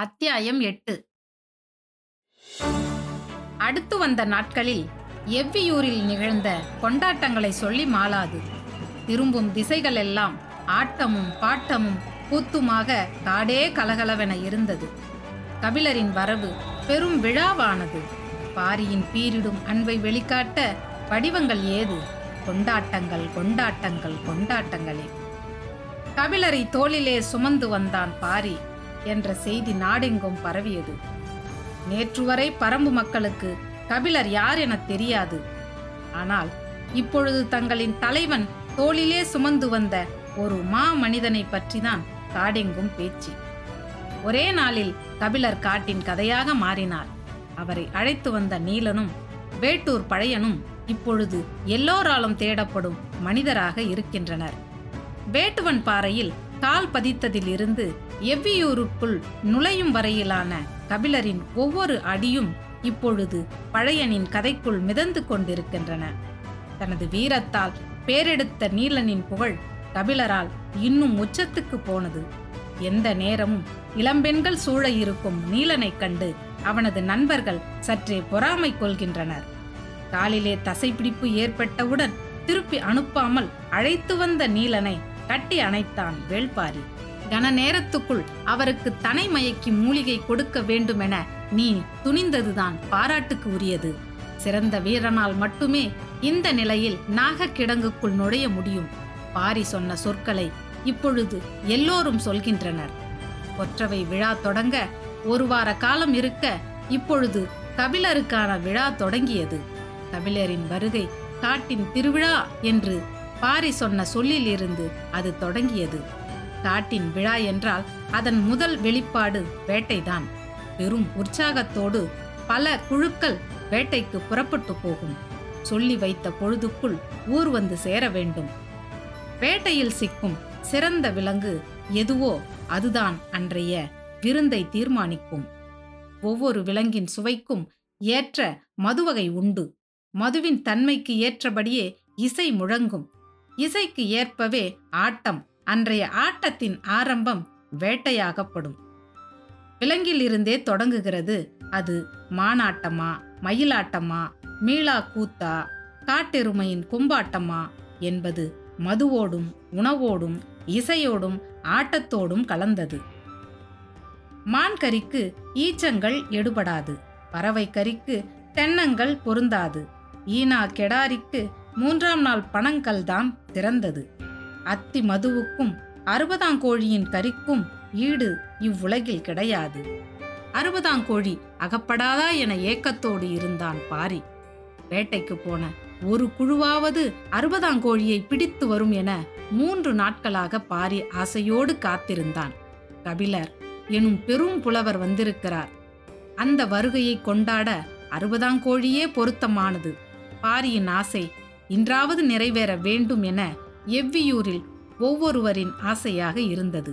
அத்தியாயம் எட்டு. அடுத்து வந்த நாட்களில் எவ்வியூரில் நிகழ்ந்த கொண்டாட்டங்களை சொல்லி மாளாது. திரும்பும் திசைகளெல்லாம் ஆட்டமும் பாட்டமும் கூத்துமாக காடே கலகலவென இருந்தது. கபிலரின் வரவு பெரும் விழாவானது. பாரியின் பீரிடும் அன்பை வெளிக்காட்ட வடிவங்கள் ஏது? கொண்டாட்டங்கள் கொண்டாட்டங்கள் கொண்டாட்டங்களே. கபிலரை தோளிலே சுமந்து வந்தான் பாரி. என்ற செய்தி நாடெங்கும் பரவியது. நேற்று வரை பரம்பு மக்களுக்கு கபிலர் யார் என தெரியாது. ஆனால் இப்பொழுது தங்களின் தலைவன் தோளிலே சுமந்து வந்த ஒரு மா மனிதனை பற்றிதான் காடெங்கும் பேச்சு. ஒரே நாளில் கபிலர் காட்டின் கதையாக மாறினார். அவரை அழைத்து வந்த நீலனும் வேட்டூர் பழையனும் இப்பொழுது எல்லோராலும் தேடப்படும் மனிதராக இருக்கின்றனர். வேட்டுவன் பாறையில் கால் பதித்ததிலிருந்து எவ்வியூருக்குள் நுழையும் வரையிலான கபிலரின் ஒவ்வொரு அடியும் இப்பொழுது பழையனின் கதைக்குள் மிதந்து கொண்டிருக்கின்றன. தனது வீரத்தால் பேரெடுத்த நீலனின் புகழ் கபிலரால் இன்னும் உச்சத்துக்கு போனது. எந்த நேரமும் இளம்பெண்கள் சூழ இருக்கும் நீலனைக் கண்டு அவனது நண்பர்கள் சற்றே பொறாமை கொள்கின்றனர். காலிலே தசைப்பிடிப்பு ஏற்பட்டவுடன் திருப்பி அனுப்பாமல் அழைத்து வந்த நீலனை கட்டி அணைத்தான் வேள்பாரி. கன நேரத்துக்குள் அவருக்கு தனை மயக்கி மூலிகை கொடுக்க வேண்டுமென நீ துணிந்ததுதான் பாராட்டுக்கு உரியது. சிறந்த வீரனால் மட்டுமே இந்த நிலையில் நாக கிடங்குக்குள் நுழைய முடியும். பாரி சொன்ன சொற்களை இப்பொழுது எல்லோரும் சொல்கின்றனர். கொற்றவை விழா தொடங்க ஒரு வார காலம் இருக்க இப்பொழுது கபிலருக்கான விழா தொடங்கியது. கபிலரின் வருகை காட்டின் திருவிழா என்று பாரி சொன்ன சொல்லிலிருந்து அது தொடங்கியது. காட்டின் விழா என்றால் அதன் முதல் வெளிப்பாடு வேட்டைதான். பெரும் உற்சாகத்தோடு பல குழுக்கள் வேட்டைக்கு புறப்பட்டு போகும். சொல்லி வைத்த பொழுதுக்குள் ஊர் வந்து சேர வேண்டும். வேட்டையில் சிக்கும் சிறந்த விலங்கு எதுவோ அதுதான் அன்றைய விருந்தை தீர்மானிக்கும். ஒவ்வொரு விலங்கின் சுவைக்கும் ஏற்ற மதுவகை உண்டு. மதுவின் தன்மைக்கு ஏற்றபடியே இசை முழங்கும். இசைக்கு ஏற்பவே ஆட்டம் அன்றைய ஆட்டத்தின் ஆரம்பம் வேட்டையாகப்படும். விலங்கிலிருந்தே தொடங்குகிறது. அது மானாட்டமா மயிலாட்டமா மீளா கூத்தா காட்டெருமையின் கும்பாட்டமா என்பது மதுவோடும் உணவோடும் இசையோடும் ஆட்டத்தோடும் கலந்தது. மான்கறிக்கு ஈச்சங்கள் எடுபடாது. பறவை கறிக்கு தென்னங்கள் பொருந்தாது. ஈனா கெடாரிக்கு மூன்றாம் நாள் பணங்கள் தான் திறந்தது. அத்தி மதுவுக்கும் அறுபதாங்கோழியின் கறிக்கும் ஈடு இவ்வுலகில் கிடையாது. அறுபதாங்கோழி அகப்படாதா என ஏக்கத்தோடு இருந்தான் பாரி. வேட்டைக்கு போன ஒரு குழுவாவது அறுபதாங்கோழியை பிடித்து வரும் என மூன்று நாட்களாக பாரி ஆசையோடு காத்திருந்தான். கபிலர் எனும் பெரும் புலவர் வந்திருக்கிறார். அந்த வருகையை கொண்டாட அறுபதாங்கோழியே பொருத்தமானது. பாரியின் ஆசை இன்றாவது நிறைவேற வேண்டும் என எவ்வியூரில் ஒவ்வொருவரின் ஆசையாக இருந்தது.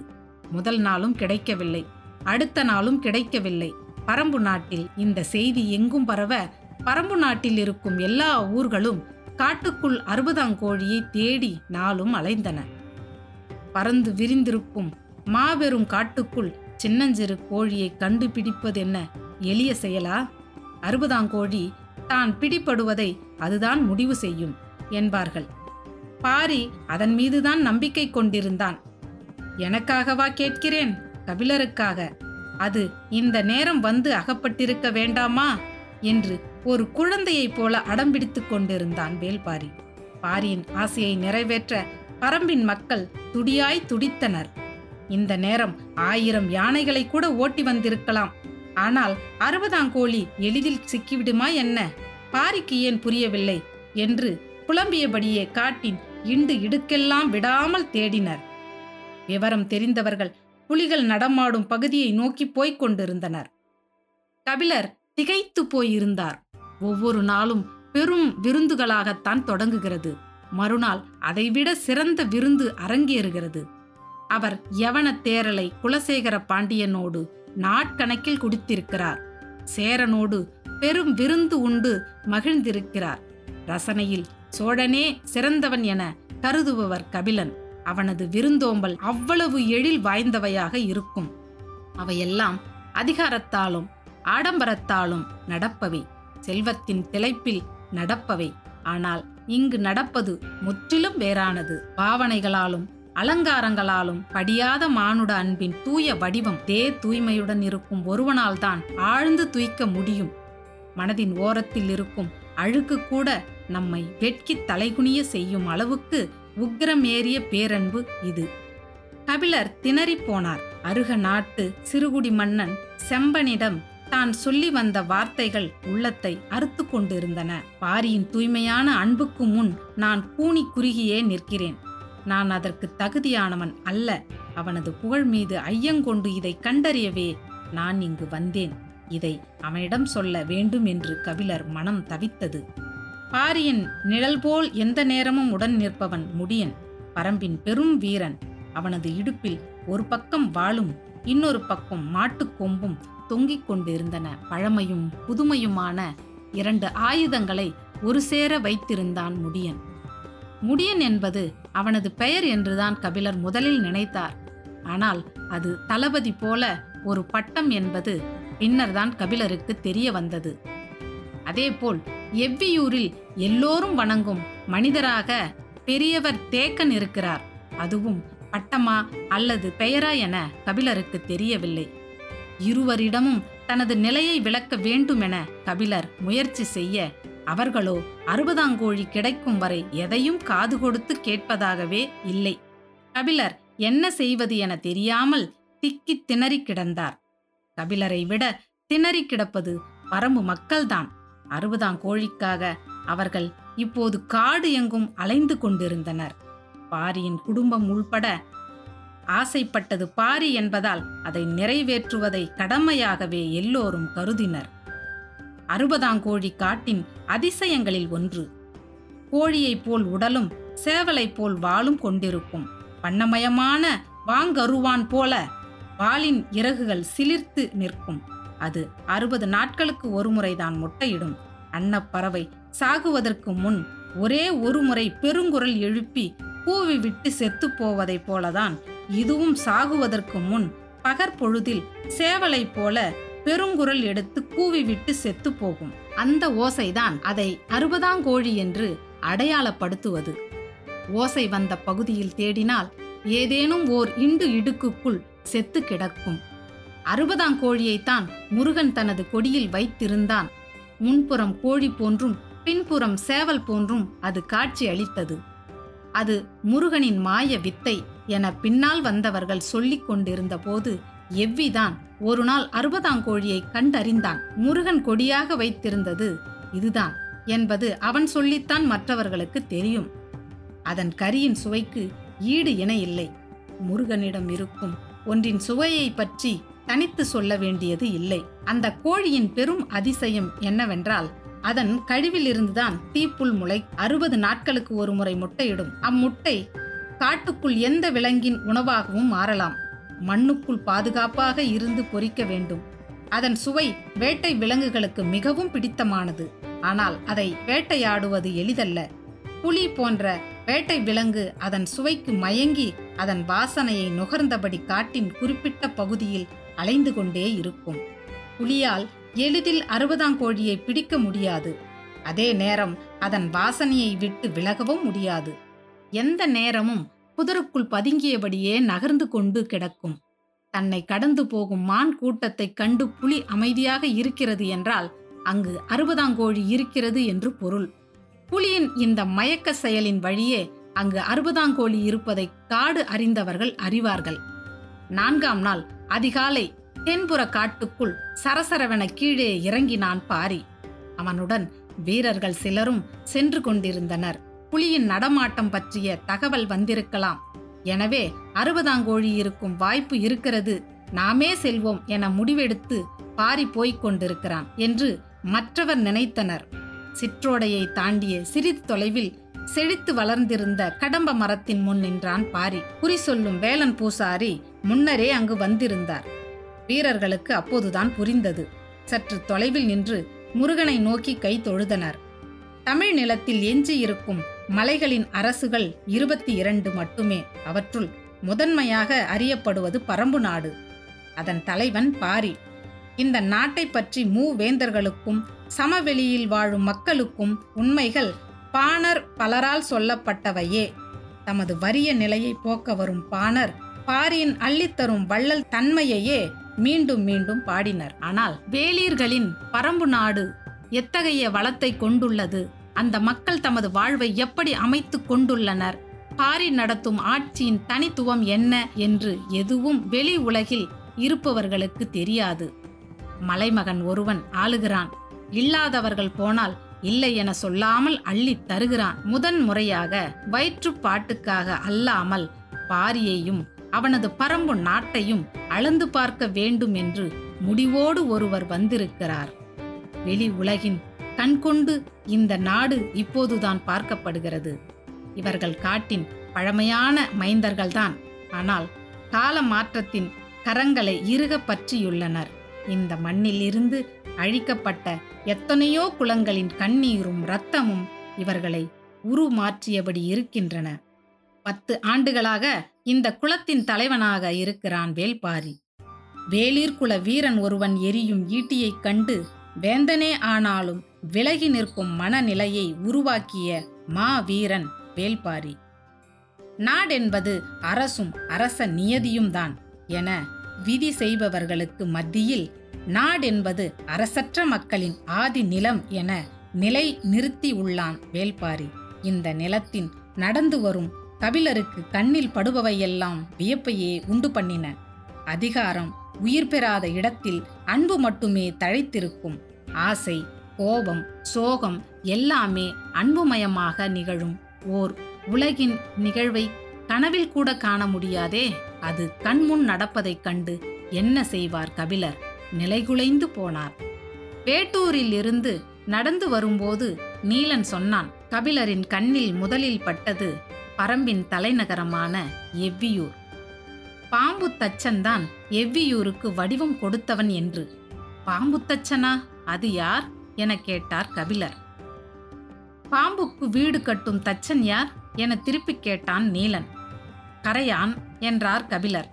முதல் நாளும் கிடைக்கவில்லை. அடுத்த நாளும் கிடைக்கவில்லை. பரம்பு நாட்டில் இந்த செய்தி எங்கும் பரவ பரம்பு நாட்டில் இருக்கும் எல்லா ஊர்களும் காட்டுக்குள் அறுபதாங்கோழியை தேடி நாளும் அலைந்தன. பறந்து விரிந்திருக்கும் மாபெரும் காட்டுக்குள் சின்னஞ்சிறு கோழியை கண்டுபிடிப்பதென்ன எளிய செயலா? அறுபதாங்கோழி தான் பிடிபடுவதை அதுதான் முடிவு செய்யும் என்பார்கள். பாரி அதன் மீதுதான் நம்பிக்கை கொண்டிருந்தான். எனக்காகவா கேட்கிறேன்? கபிலருக்காக. அது இந்த நேரம் வந்து அகப்பட்டிருக்க வேண்டாமா? என்று ஒரு குழந்தையைப் போல அடம்பிடித்துக் கொண்டிருந்தான் வேல்பாரி. பாரியின் ஆசையை நிறைவேற்ற பரம்பின் மக்கள் துடியாய் துடித்தனர். இந்த நேரம் ஆயிரம் யானைகளை கூட ஓட்டி வந்திருக்கலாம். ஆனால் அறுபதாம் கோழி எளிதில் சிக்கிவிடுமா என்ன? பாரிக்கு ஏன் புரியவில்லை? என்று புலம்பியபடியே காட்டின் இண்டு இடுக்கெல்லாம் விடாமல் தேடினர். விவரம் தெரிந்தவர்கள் புலிகள் நடமாடும் பகுதியை நோக்கி போய்க் கொண்டிருந்தனர். கபிலர் திகைத்து போயிருந்தார். ஒவ்வொரு நாளும் பெரும் விருந்துகளாகத்தான் தொடங்குகிறது. மறுநாள் அதைவிட சிறந்த விருந்து அரங்கேறுகிறது. அவர் யவன தேரலை குலசேகர பாண்டியனோடு நாட்கணக்கில் குடித்திருக்கிறார். சேரனோடு பெரும் விருந்து உண்டு மகிழ்ந்திருக்கிறார். ரசனையில் சோழனே சிறந்தவன் என கருதுபவர் கபிலன். அவனது விருந்தோம்பல் அவ்வளவு எழில் வாய்ந்தவையாக இருக்கும். அவையெல்லாம் அதிகாரத்தாலும் ஆடம்பரத்தாலும் நடப்பவை. செல்வத்தின் திளைப்பில் நடப்பவை. ஆனால் இங்கு நடப்பது முற்றிலும் வேறானது. பாவனைகளாலும் அலங்காரங்களாலும் படியாத மானுட அன்பின் தூய வடிவம் தே தூய்மையுடன் இருக்கும் ஒருவனால் தான் ஆழ்ந்து துய்க்க முடியும். மனதின் ஓரத்தில் இருக்கும் அழுக்கு கூட நம்மை வெட்கி தலைகுனிய செய்யும் அளவுக்கு உக்கிரமேறிய பேரன்பு இது. கபிலர் திணறிப் போனார். அருக நாட்டு சிறுகுடி மன்னன் செம்பனிடம் தான் சொல்லி வந்த வார்த்தைகள் உள்ளத்தை அறுத்து கொண்டிருந்தன. பாரியின் தூய்மையான அன்புக்கு முன் நான் கூனி குறுகியே நிற்கிறேன். நான் அதற்கு தகுதியானவன் அல்ல. அவனது புகழ் மீது ஐயங்கொண்டு இதை கண்டறியவே நான் இங்கு வந்தேன். இதை அவனிடம் சொல்ல வேண்டும் என்று கபிலர் மனம் தவித்தது. பாரியின் நிழல் போல் எந்த நேரமும் உடன் நிற்பவன் முடியன் பரம்பின் பெரும் வீரன். அவனது இடுப்பில் ஒரு பக்கம் வாளும் இன்னொரு பக்கம் மாட்டுக் கொம்பும் தொங்கிக் கொண்டிருந்தன. பழமையும் புதுமையுமான இரண்டு ஆயுதங்களை ஒரு சேர வைத்திருந்தான் முடியன். முடியன் என்பது அவனது பெயர் என்றுதான் கபிலர் முதலில் நினைத்தார். ஆனால் அது தளபதி போல ஒரு பட்டம் என்பது பின்னர்தான் கபிலருக்கு தெரிய வந்தது. அதேபோல் எவ்வியூரில் எல்லோரும் வணங்கும் மனிதராக பெரியவர் தேக்கன் இருக்கிறார். அதுவும் பட்டமா அல்லது பெயரா என கபிலருக்கு தெரியவில்லை. இருவரிடமும் தனது நிலையை விளக்க வேண்டுமென கபிலர் முயற்சி செய்ய அவர்களோ அறுபதாங்கோழி கிடைக்கும் வரை எதையும் காது கொடுத்து கேட்பதாகவே இல்லை. கபிலர் என்ன செய்வது என தெரியாமல் திக்கித் திணறி கிடந்தார். கபிலரை விட திணறி கிடப்பது பரம்பு மக்கள்தான். அறுபதாம் கோழிக்காக அவர்கள் இப்போது காடு எங்கும் அலைந்து கொண்டிருந்தனர். பாரியின் குடும்பம் உள்பட ஆசைப்பட்டது பாரி என்பதால் அதை நிறைவேற்றுவதை கடமையாகவே எல்லோரும் கருதினர். அறுபதாங்கோழி காட்டின் அதிசயங்களில் ஒன்று கோழியைப் போல் உடலும் சேவலைப் போல் வாளும் கொண்டிருக்கும். வண்ணமயமான வாங்கருவான் போல வாளின் இறகுகள் சிலிர்த்து நிற்கும். அது அறுபது நாட்களுக்கு ஒரு முறைதான் முட்டையிடும். அன்னப்பறவை சாகுவதற்கு முன் ஒரே ஒரு முறை பெருங்குரல் எழுப்பி கூவி விட்டு செத்து போவதைப் போலதான் இதுவும் சாகுவதற்கு முன் பகற்பொழுதில் சேவலைப் போல பெருங்குரல் எடுத்து கூவி விட்டு செத்து போகும். அந்த ஓசைதான் அதை அறுபதாங்கோழி என்று அடையாளப்படுத்துவது. ஓசை வந்த பகுதியில் தேடினால் ஏதேனும் ஓர் இண்டு இடுக்குக்குள் செத்து கிடக்கும். அறுபதாம் கோழியைத்தான் முருகன் தனது கொடியில் வைத்திருந்தான். முன்புறம் கோழி போன்றும் பின்புறம் சேவல் போன்றும் அது காட்சி அளித்தது. அது முருகனின் மாய வித்தை என பின்னால் வந்தவர்கள் சொல்லிக் கொண்டிருந்த போது எவ்விதான் ஒரு நாள் அறுபதாம் கோழியை கண்டறிந்தான். முருகன் கொடியாக வைத்திருந்தது இதுதான் என்பது அவன் சொல்லித்தான் மற்றவர்களுக்கு தெரியும். அதன் கரியின் சுவைக்கு ஈடு இணை இல்லை முருகனிடம் இருக்கும் ஒன்றின் சுவையை பற்றி தனித்து சொல்ல வேண்டியது இல்லை. அந்த கோழியின் பெரும் அதிசயம் என்னவென்றால் அதன் கழிவிலிருந்துதான் தீப்புல் முளை அறுபது நாட்களுக்கு ஒரு முறை முட்டையிடும். அம்முட்டை காட்டுக்குள் எந்த விலங்கின் உணவாகவும் மாறலாம். மண்ணுக்குள் பாதுகாப்பாக இருந்து பொறிக்க வேண்டும். அதன் சுவை வேட்டை விலங்குகளுக்கு மிகவும் பிடித்தமானது. ஆனால் அதை வேட்டையாடுவது எளிதல்ல. புலி போன்ற வேட்டை விலங்கு அதன் சுவைக்கு மயங்கி அதன் வாசனையை நுகர்ந்தபடி காட்டின் குறிப்பிட்ட பகுதியில் அலைந்து கொண்டே இருக்கும். புலியால் எளிதில் அறுபதாம் கோழியை பிடிக்க முடியாது. அதே நேரம் அதன் வாசனையை விட்டு விலகவும் முடியாது. எந்த நேரமும் புதருக்குள் பதுங்கியபடியே நகர்ந்து கொண்டு கிடக்கும். தன்னை கடந்து போகும் மான் கூட்டத்தைக் கண்டு புலி அமைதியாக இருக்கிறது என்றால் அங்கு அறுபதாங்கோழி இருக்கிறது என்று பொருள். புலியின் இந்த மயக்க செயலின் வழியே அங்கு அறுபதாங்கோழி இருப்பதை காடு அறிந்தவர்கள் அறிவார்கள். நான்காம் நாள் அதிகாலை தென்புற காட்டுக்குள் சரசரவென கீழே இறங்கினான் பாரி. அவனுடன் வீரர்கள் சிலரும் சென்று கொண்டிருந்தனர். புலியின் நடமாட்டம் பற்றிய தகவல் வந்திருக்கலாம். எனவே அறுபதாங்கோழி இருக்கும் வாய்ப்பு இருக்கிறது. நாமே செல்வோம் என முடிவெடுத்து பாரி போய்க் கொண்டிருக்கிறான் என்று மற்றவர் நினைத்தனர். சிற்றோடையை தாண்டிய சிறிது தொலைவில் செழித்து வளர்ந்திருந்த கடம்ப மரத்தின் முன் நின்றான் பாரி. குறி சொல்லும் வேலன் பூசாரி முன்னரே அங்கு வந்திருந்தார். வீரர்களுக்கு அப்போதுதான் புரிந்தது. சற்று தொலைவில் நின்று முருகனை நோக்கி கை தொழுதனர். தமிழ் நிலத்தில் எஞ்சியிருக்கும் மலைகளின் அரசுகள் இருபத்தி இரண்டு மட்டுமே. அவற்றுள் முதன்மையாக அறியப்படுவது பரம்பு நாடு. அதன் தலைவன் பாரி. இந்த நாட்டை பற்றி மூவேந்தர்களுக்கும் சமவெளியில் வாழும் மக்களுக்கும் உண்மைகள் பாணர் பலரால் சொல்லப்பட்டவையே. தமது வறிய நிலையை போக்க வரும் பாணர் பாரியின் அள்ளித்தரும் வள்ளல் தன்மையையே மீண்டும் மீண்டும் பாடினர். ஆனால் வேளிர்களின் பரம்பு நாடு எத்தகைய வளத்தை கொண்டுள்ளது? அந்த மக்கள் தமது வாழ்வை எப்படி அமைத்து கொண்டுள்ளனர்? பாரி நடத்தும் ஆட்சியின் தனித்துவம் என்ன என்று எதுவும் வெளி உலகில் இருப்பவர்களுக்கு தெரியாது. மலைமகன் ஒருவன் ஆளுகிறான். இல்லாதவர்கள் போனால் இல்லை என சொல்லாமல் அள்ளித் தருகிறான். முதன் முறையாக வயிற்றுப்பாட்டுக்காக அல்லாமல் பாரியையும் அவனது பரம்பு நாட்டையும் அளந்து பார்க்க வேண்டும் என்று முடிவோடு ஒருவர் வந்திருக்கிறார். வெளி உலகின் கண்கொண்டு இந்த நாடு இப்போதுதான் பார்க்கப்படுகிறது. இவர்கள் காட்டின் பழமையான மைந்தர்கள்தான். ஆனால் கால மாற்றத்தின் கரங்களை இறுக பற்றியுள்ளனர். இந்த மண்ணில் இருந்து அழிக்கப்பட்ட எத்தனையோ குளங்களின் கண்ணீரும் இரத்தமும் இவர்களை உருமாற்றியபடி இருக்கின்றன. பத்து ஆண்டுகளாக இந்த குலத்தின் தலைவனாக இருக்கிறான் வேல்பாரி வேளிர்குல வீரன் ஒருவன் எரியும் ஈட்டியைக் கண்டு வேந்தனே ஆனாலும் விலகி நிற்கும் மனநிலையை உருவாக்கிய மா வீரன் வேல்பாரி நாடென்பது அரசும் அரச நியதியும் தான் என விதி செய்பவர்களுக்கு மத்தியில் நாடென்பது அரசற்ற மக்களின் ஆதி நிலம் என நிலை நிறுத்தி உள்ளான் வேல்பாரி இந்த நிலத்தின் நடந்து வரும் கபிலருக்கு கண்ணில் படுபவையெல்லாம் வியப்பையே உண்டு பண்ணின. அதிகாரம் உயிர் பெறாத இடத்தில் அன்பு மட்டுமே தழைத்திருக்கும். ஆசை கோபம் சோகம் எல்லாமே அன்புமயமாக நிகழும். ஓர் உலகின் நிகழ்வை கனவில் கூட காண முடியாதே அது கண்முன் நடப்பதைக் கண்டு என்ன செய்வார் கபிலர் நிலைகுலைந்து போனார். வேட்டூரில் இருந்து நடந்து வரும்போது நீலன் சொன்னான் கபிலரின் கண்ணில் முதலில் பட்டது பரம்பின் தலைநகரமான எவ்வியூர். பாம்பு தச்சன்தான் எவ்வியூருக்கு வடிவம் கொடுத்தவன் என்று. பாம்பு தச்சனா? அது யார்? என கேட்டார் கபிலர். பாம்புக்கு வீடு கட்டும் தச்சன் யார்? என திருப்பி கேட்டான் நீலன். கரையான் என்றார் கபிலர்.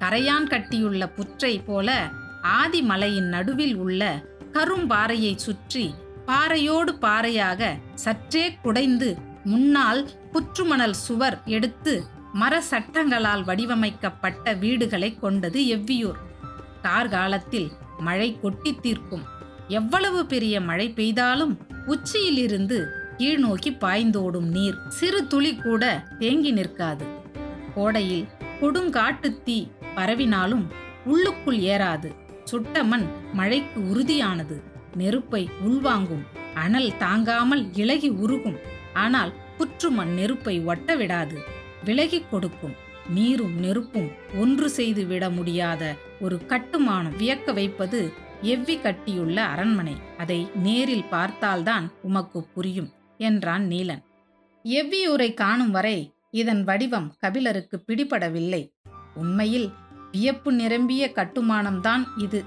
கரையான் கட்டியுள்ள புற்றை போல ஆதிமலையின் நடுவில் உள்ள கரும்பாறையை சுற்றி பாறையோடு பாறையாக சற்றே குடைந்து முன்னால் புற்றுமணல் சுவர் எடுத்து மர சட்டங்களால் வடிவமைக்கப்பட்ட வீடுகளை கொண்டது எவ்வியூர். கார்காலத்தில் மழை கொட்டி தீர்க்கும். எவ்வளவு பெரிய மழை பெய்தாலும் உச்சியிலிருந்து கீழ்நோக்கி பாய்ந்தோடும் நீர். சிறு துளி கூட தேங்கி நிற்காது. கோடையில் கொடுங்காட்டு தீ பரவினாலும் உள்ளுக்குள் ஏறாது. சுட்ட மண் மழைக்கு உறுதியானது. நெருப்பை உள்வாங்கும். அனல் தாங்காமல் இலகி உருகும். ஆனால் புற்றுமண் நெருப்பை ஒட்ட விடாது விலகிக் கொடுக்கும். நீரும் நெருப்பும் ஒன்று செய்து விட முடியாத ஒரு கட்டுமானம் வியக்க வைப்பது எவ்வி கட்டியுள்ள அரண்மனை. அதை நேரில் பார்த்தால்தான் உமக்கு புரியும் என்றான் நீலன். எவ்வியூரை காணும் வரை இதன் வடிவம் கபிலருக்கு பிடிபடவில்லை. உண்மையில் வியப்பு நிரம்பிய கட்டுமானம்தான் இது.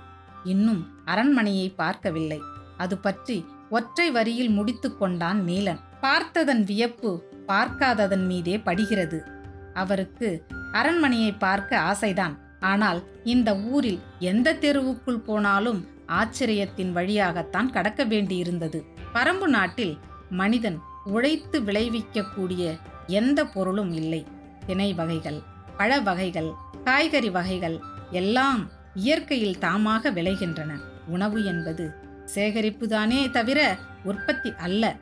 இன்னும் அரண்மனையை பார்க்கவில்லை. அது பற்றி ஒற்றை வரியில் முடித்து கொண்டான் நீலன். பார்த்ததன் வியப்பு பார்க்காததன் மீதே படுகிறது. அவருக்கு அரண்மனையை பார்க்க ஆசைதான். ஆனால் இந்த ஊரில் எந்த தெருவுக்குள் போனாலும் ஆச்சரியத்தின் வழியாகத்தான் கடக்க வேண்டியிருந்தது. பரம்பு நாட்டில் மனிதன் உழைத்து விளைவிக்கக்கூடிய எந்த பொருளும் இல்லை. தினை வகைகள் பழ வகைகள் காய்கறி வகைகள் எல்லாம் இயற்கையில் தாமாக விளைகின்றன. உணவு என்பது சேகரிப்புதானே தவிர உற்பத்தி அல்ல.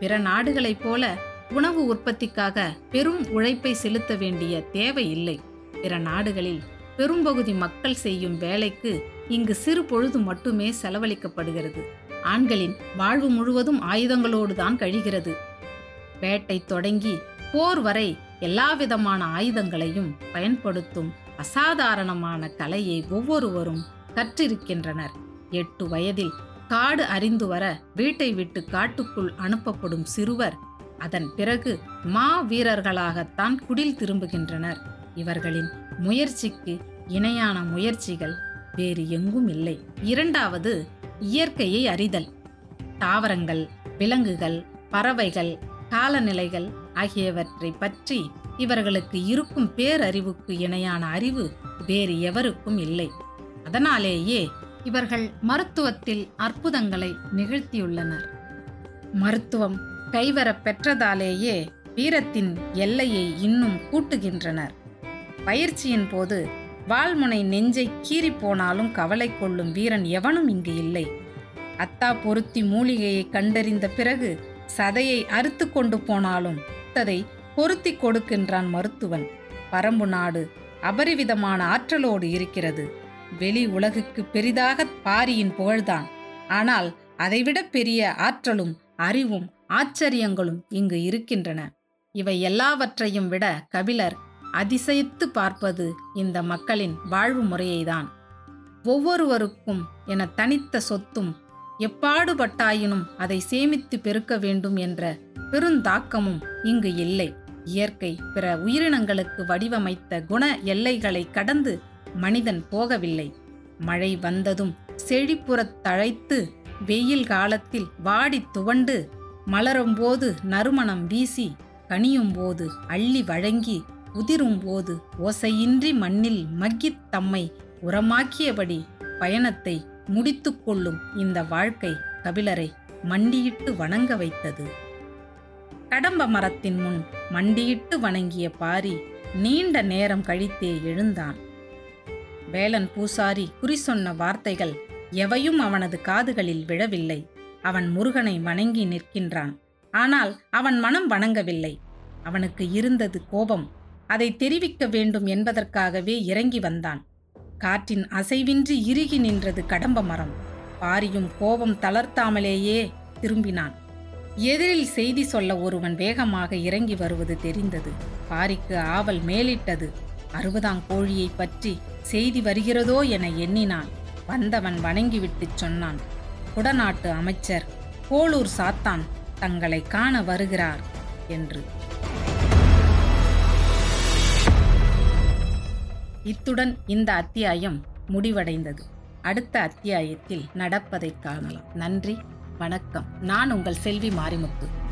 பிற நாடுகளைப் போல உணவு உற்பத்திக்காக பெரும் உழைப்பை செலுத்த வேண்டிய தேவை இல்லை பிற நாடுகளில் பெரும்பகுதி மக்கள் செய்யும் வேலைக்கு இங்கு சிறு பொழுது மட்டுமே செலவழிக்கப்படுகிறது. ஆண்களின் வாழ்வு முழுவதும் ஆயுதங்களோடு தான் கழிகிறது. வேட்டை தொடங்கி போர் வரை எல்லாவிதமான ஆயுதங்களையும் பயன்படுத்தும் அசாதாரணமான கலையை ஒவ்வொருவரும் கற்றிருக்கின்றனர். எட்டு வயதில் காடு அறிந்து வர வீட்டை விட்டு காட்டுக்குள் அனுப்பப்படும் சிறுவர் அதன் பிறகு மா வீரர்களாகத்தான் குடில் திரும்புகின்றனர். இவர்களின் முயற்சிக்கு இணையான முயற்சிகள் வேறு எங்கும் இல்லை. இரண்டாவது இயற்கையை அறிதல். தாவரங்கள் விலங்குகள் பறவைகள் காலநிலைகள் ஆகியவற்றை பற்றி இவர்களுக்கு இருக்கும் பேரறிவுக்கு இணையான அறிவு வேறு எவருக்கும் இல்லை. அதனாலேயே இவர்கள் மருத்துவத்தில் அற்புதங்களை நிகழ்த்தியுள்ளனர். மருத்துவம் கைவரப் பெற்றதாலேயே வீரத்தின் எல்லையை இன்னும் கூட்டுகின்றனர். பயிற்சியின் போது வாழ்முனை நெஞ்சை கீறி போனாலும் கவலை கொள்ளும் வீரன் எவனும் இங்கு இல்லை. அத்தா பொருத்தி மூலிகையை கண்டறிந்த பிறகு சதையை அறுத்து கொண்டு போனாலும் அதை பொருத்தி கொடுக்கின்றான் மருத்துவன். பரம்பு நாடு அபரிவிதமான ஆற்றலோடு இருக்கிறது. வெளி உலகுக்கு பெரிதாக பாரியின் புகழ்தான். ஆனால் அதைவிட பெரிய ஆற்றலும் அறிவும் ஆச்சரியங்களும் இங்கு இருக்கின்றன. இவை எல்லாவற்றையும் விட கபிலர் அதிசயித்து பார்ப்பது இந்த மக்களின் வாழ்வு முறையைதான். ஒவ்வொருவருக்கும் என தனித்த சொத்தும் எப்பாடுபட்டாயினும் அதை சேமித்து பெருக்க வேண்டும் என்ற பெருந்தாக்கமும் இங்கு இல்லை. இயற்கை பிற உயிரினங்களுக்கு வடிவமைத்த குண எல்லைகளை கடந்து மனிதன் போகவில்லை. மழை வந்ததும் செழிப்புறத் தழைத்து வெயில் காலத்தில் வாடி துவண்டு மலரும்போது நறுமணம் வீசி கனியும்போது அள்ளி வழங்கி உதிரும்போது ஓசையின்றி மண்ணில் மக்கித் தம்மை உரமாக்கியபடி பயணத்தை முடித்துக்கொள்ளும் இந்த வாழ்க்கை கபிலரை மண்டியிட்டு வணங்க வைத்தது. கடம்ப மரத்தின் முன் மண்டியிட்டு வணங்கிய பாரி நீண்ட நேரம் கழித்தே எழுந்தான். வேலன் பூசாரி குறி சொன்ன வார்த்தைகள் எவையும் அவனது காதுகளில் விழவில்லை. அவன் முருகனை வணங்கி நிற்கின்றான். ஆனால் அவன் மனம் வணங்கவில்லை. அவனுக்கு இருந்தது கோபம். அதை தெரிவிக்க வேண்டும் என்பதற்காகவே இறங்கி வந்தான். காற்றின் அசைவின்றி இறுகி நின்றது கடம்ப மரம். பாரியும் கோபம் தளர்த்தாமலேயே திரும்பினான். எதிரில் செய்தி சொல்ல ஒருவன் வேகமாக இறங்கி வருவது தெரிந்தது. பாரிக்கு ஆவல் மேலிட்டது. அறுபதாம் கோழியை பற்றி செய்தி வருகிறதோ என எண்ணினான். வந்தவன் வணங்கிவிட்டுச் சொன்னான். குடநாட்டு அமைச்சர் கோளூர் சாத்தான் தங்களை காண வருகிறார் என்று. இத்துடன் இந்த அத்தியாயம் முடிவடைந்தது. அடுத்த அத்தியாயத்தில் நடப்பதை காணலாம். நன்றி வணக்கம். நான் உங்கள் செல்வி மாரிமுத்து.